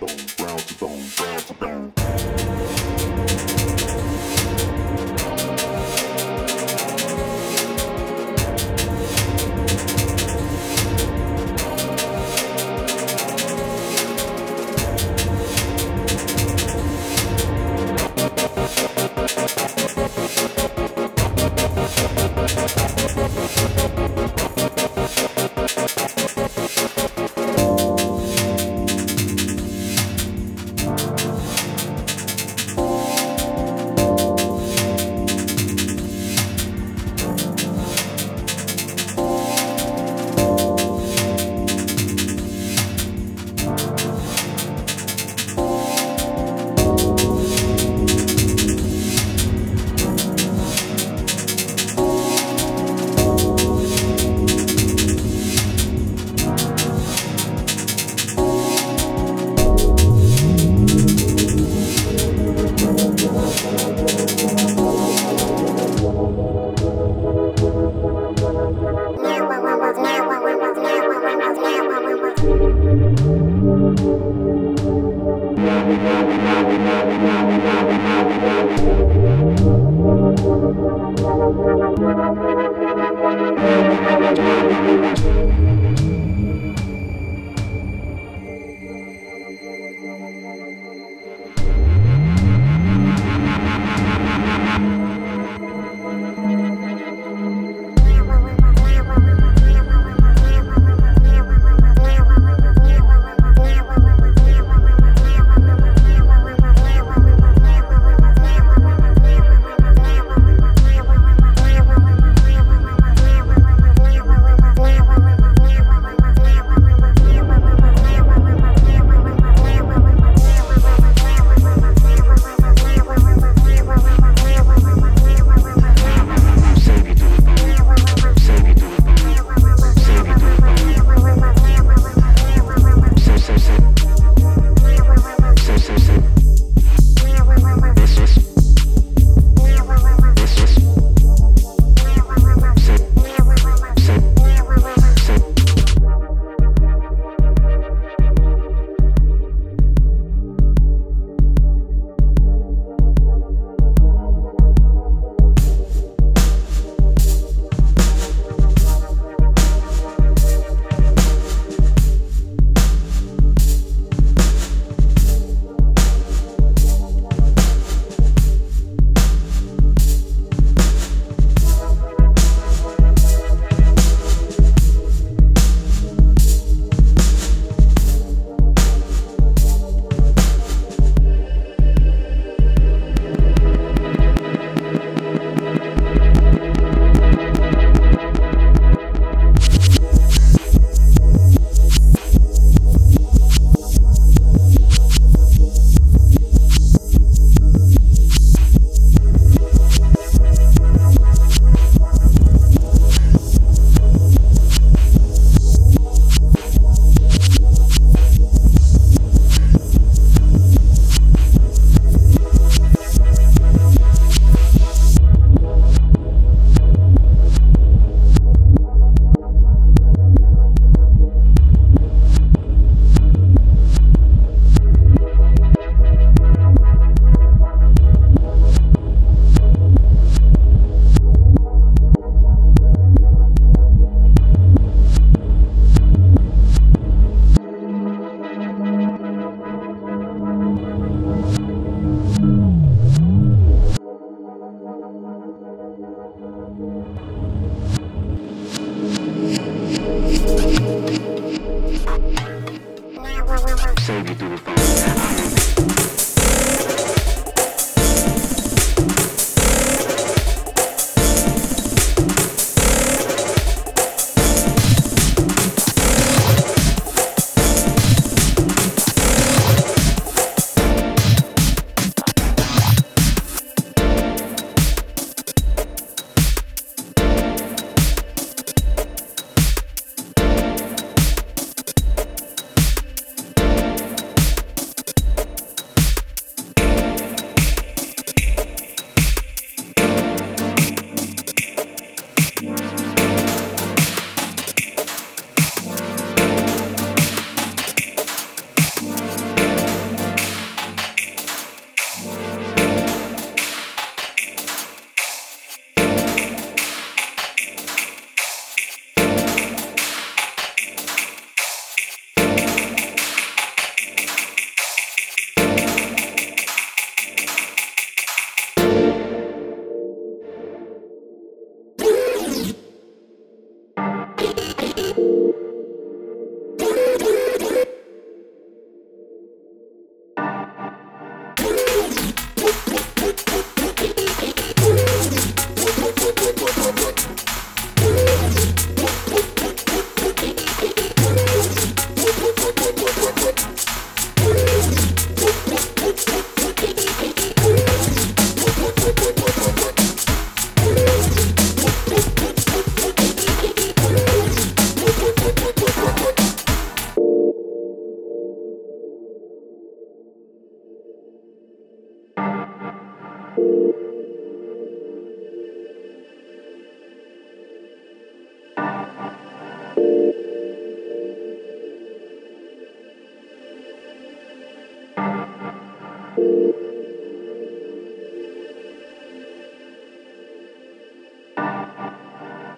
Thank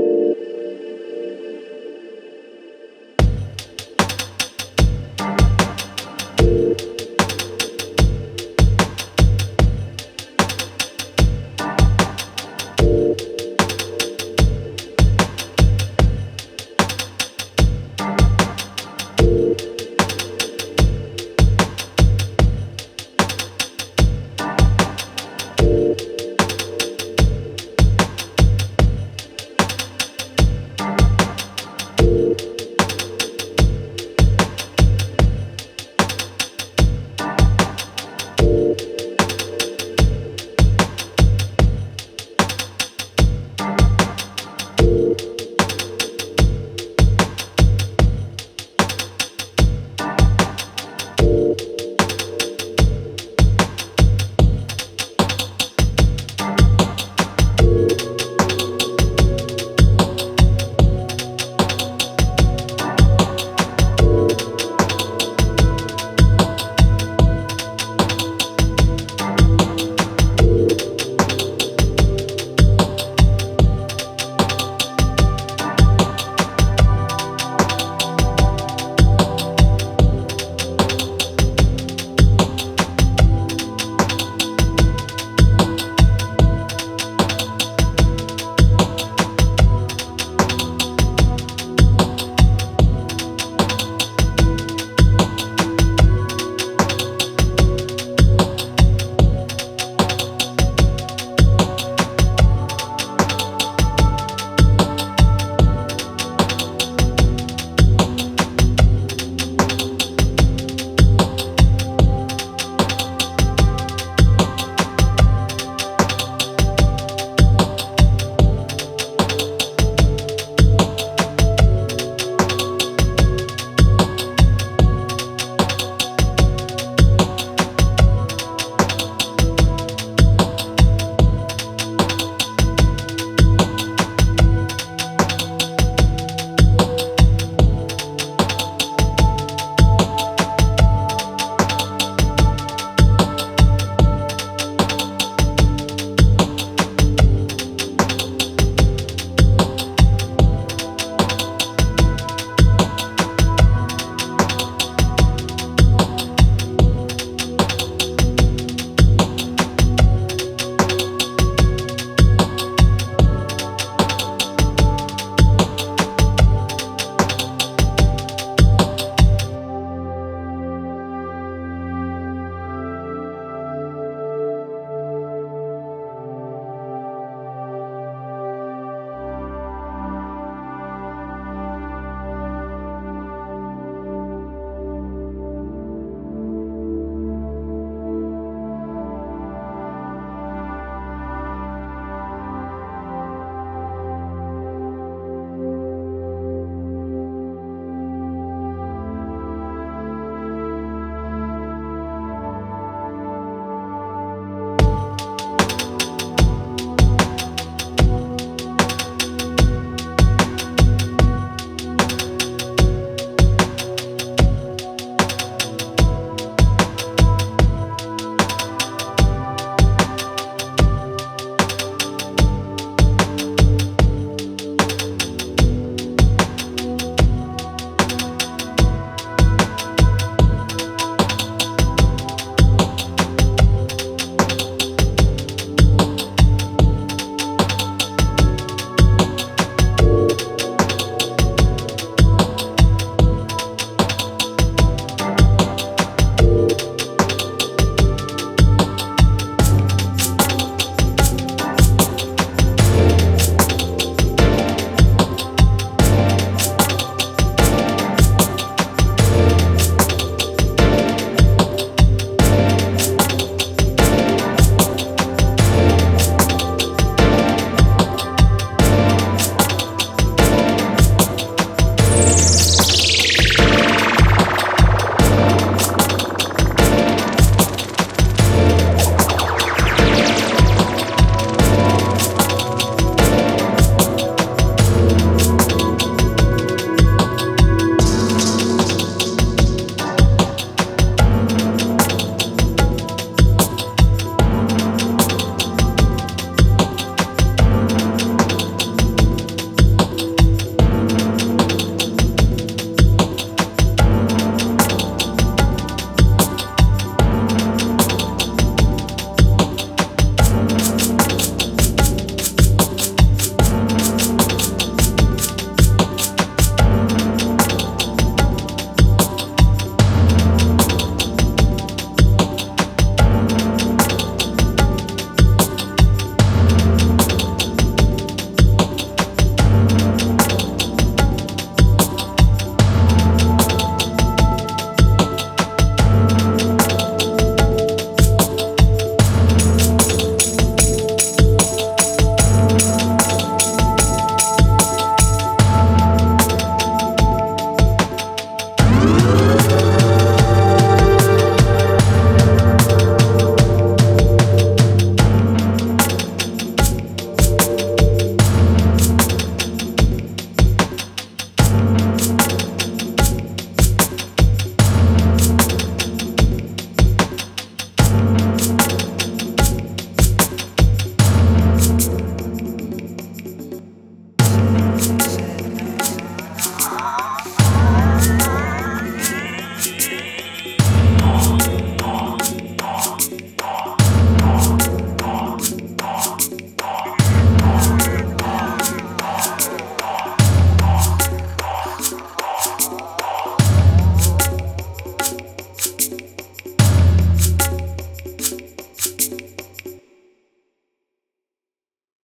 You